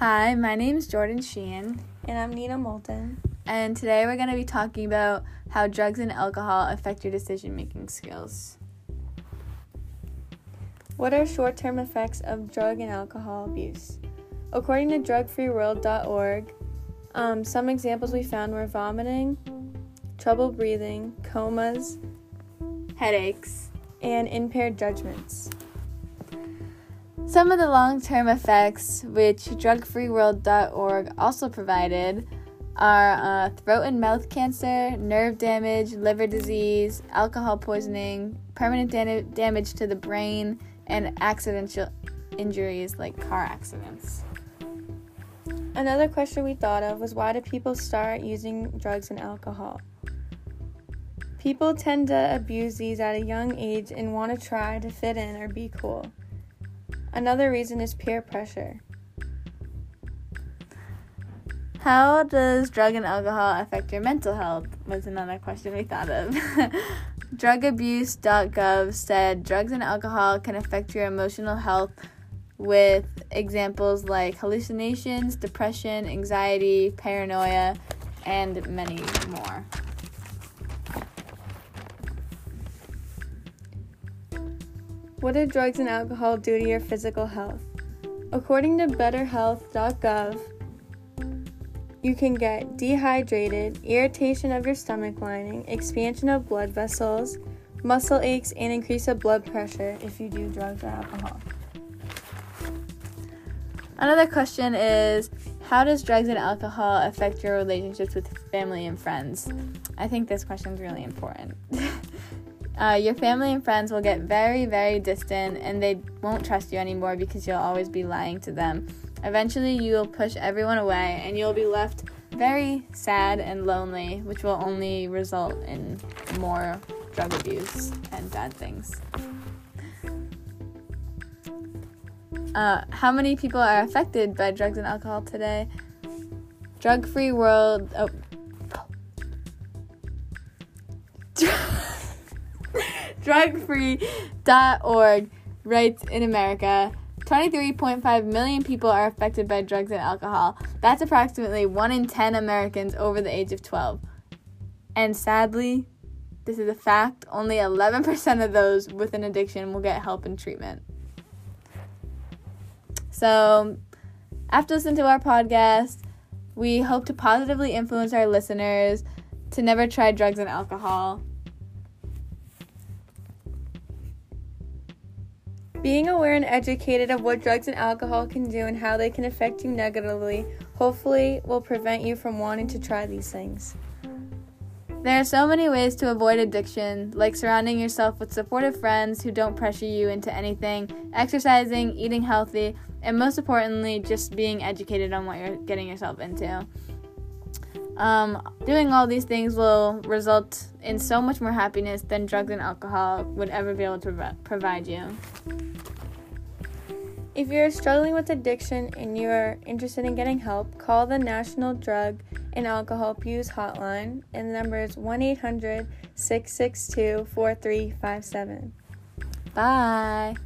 Hi, my name is Jordan Sheehan, And I'm Nina Moulton. and today we're going to be talking about how drugs and alcohol affect your decision making skills. What are short term effects of drug and alcohol abuse? According to drugfreeworld.org, um, some examples we found were vomiting, trouble breathing, comas, Headaches. and impaired judgments. Some of the long term effects, which drugfreeworld.org also provided, are uh, throat and mouth cancer, nerve damage, liver disease, alcohol poisoning, permanent dana- damage to the brain, and accidental injuries like car accidents. Another question we thought of was why do people start using drugs and alcohol? People tend to abuse these at a young age and want to try to fit in or be cool. Another reason is peer pressure. How does drug and alcohol affect your mental health? Was another question we thought of. Drugabuse.gov said drugs and alcohol can affect your emotional health with examples like hallucinations, depression, anxiety, paranoia, and many more. What do drugs and alcohol do to your physical health? According to betterhealth.gov, you can get dehydrated, irritation of your stomach lining, expansion of blood vessels, muscle aches, and increase of blood pressure if you do drugs or alcohol. Another question is How does drugs and alcohol affect your relationships with family and friends? I think this question is really important. uh, your family and friends will get very, very distant and they won't trust you anymore because you'll always be lying to them. Eventually, you will push everyone away and you'll be left very sad and lonely, which will only result in more drug abuse and bad things. Uh, how many people are affected by drugs and alcohol today? Drug Free World. Oh. Drugfree.org writes in America 23.5 million people are affected by drugs and alcohol. That's approximately 1 in 10 Americans over the age of 12. And sadly, this is a fact, only 11% of those with an addiction will get help and treatment. So, after listening to our podcast, we hope to positively influence our listeners to never try drugs and alcohol. Being aware and educated of what drugs and alcohol can do and how they can affect you negatively hopefully will prevent you from wanting to try these things. There are so many ways to avoid addiction, like surrounding yourself with supportive friends who don't pressure you into anything, exercising, eating healthy, and most importantly, just being educated on what you're getting yourself into. Um, doing all these things will result in so much more happiness than drugs and alcohol would ever be able to prov- provide you. If you're struggling with addiction and you're interested in getting help, call the National Drug and Alcohol Abuse Hotline, and the number is 1 800 662 4357. Bye.